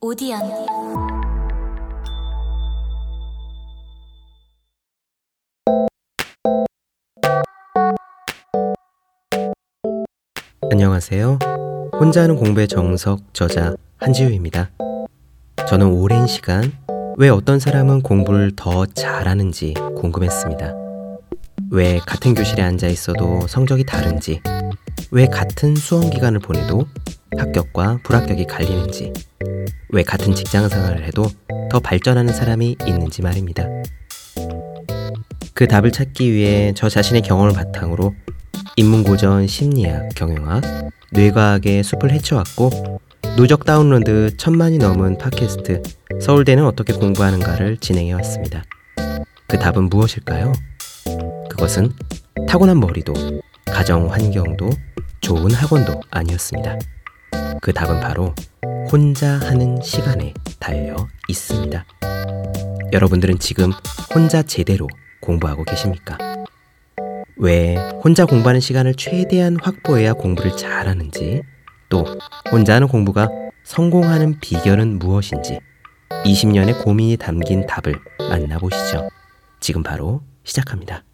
오디언 안녕하세요. 혼자 하는 공부의 정석 저자 한지우입니다. 저는 오랜 시간 왜 어떤 사람은 공부를 더 잘하는지 궁금했습니다. 왜 같은 교실에 앉아 있어도 성적이 다른지, 왜 같은 수험 기간을 보내도 합격과 불합격이 갈리는지, 왜 같은 직장 생활을 해도 더 발전하는 사람이 있는지 말입니다. 그 답을 찾기 위해 저 자신의 경험을 바탕으로 인문고전 심리학, 경영학, 뇌과학의 숲을 헤쳐왔고 누적 다운로드 천만이 넘은 팟캐스트 서울대는 어떻게 공부하는가를 진행해왔습니다. 그 답은 무엇일까요? 그것은 타고난 머리도 가정 환경도 좋은 학원도 아니었습니다. 그 답은 바로 혼자 하는 시간에 달려 있습니다. 여러분들은 지금 혼자 제대로 공부하고 계십니까? 왜 혼자 공부하는 시간을 최대한 확보해야 공부를 잘하는지, 또 혼자 하는 공부가 성공하는 비결은 무엇인지 20년의 고민이 담긴 답을 만나보시죠. 지금 바로 시작합니다.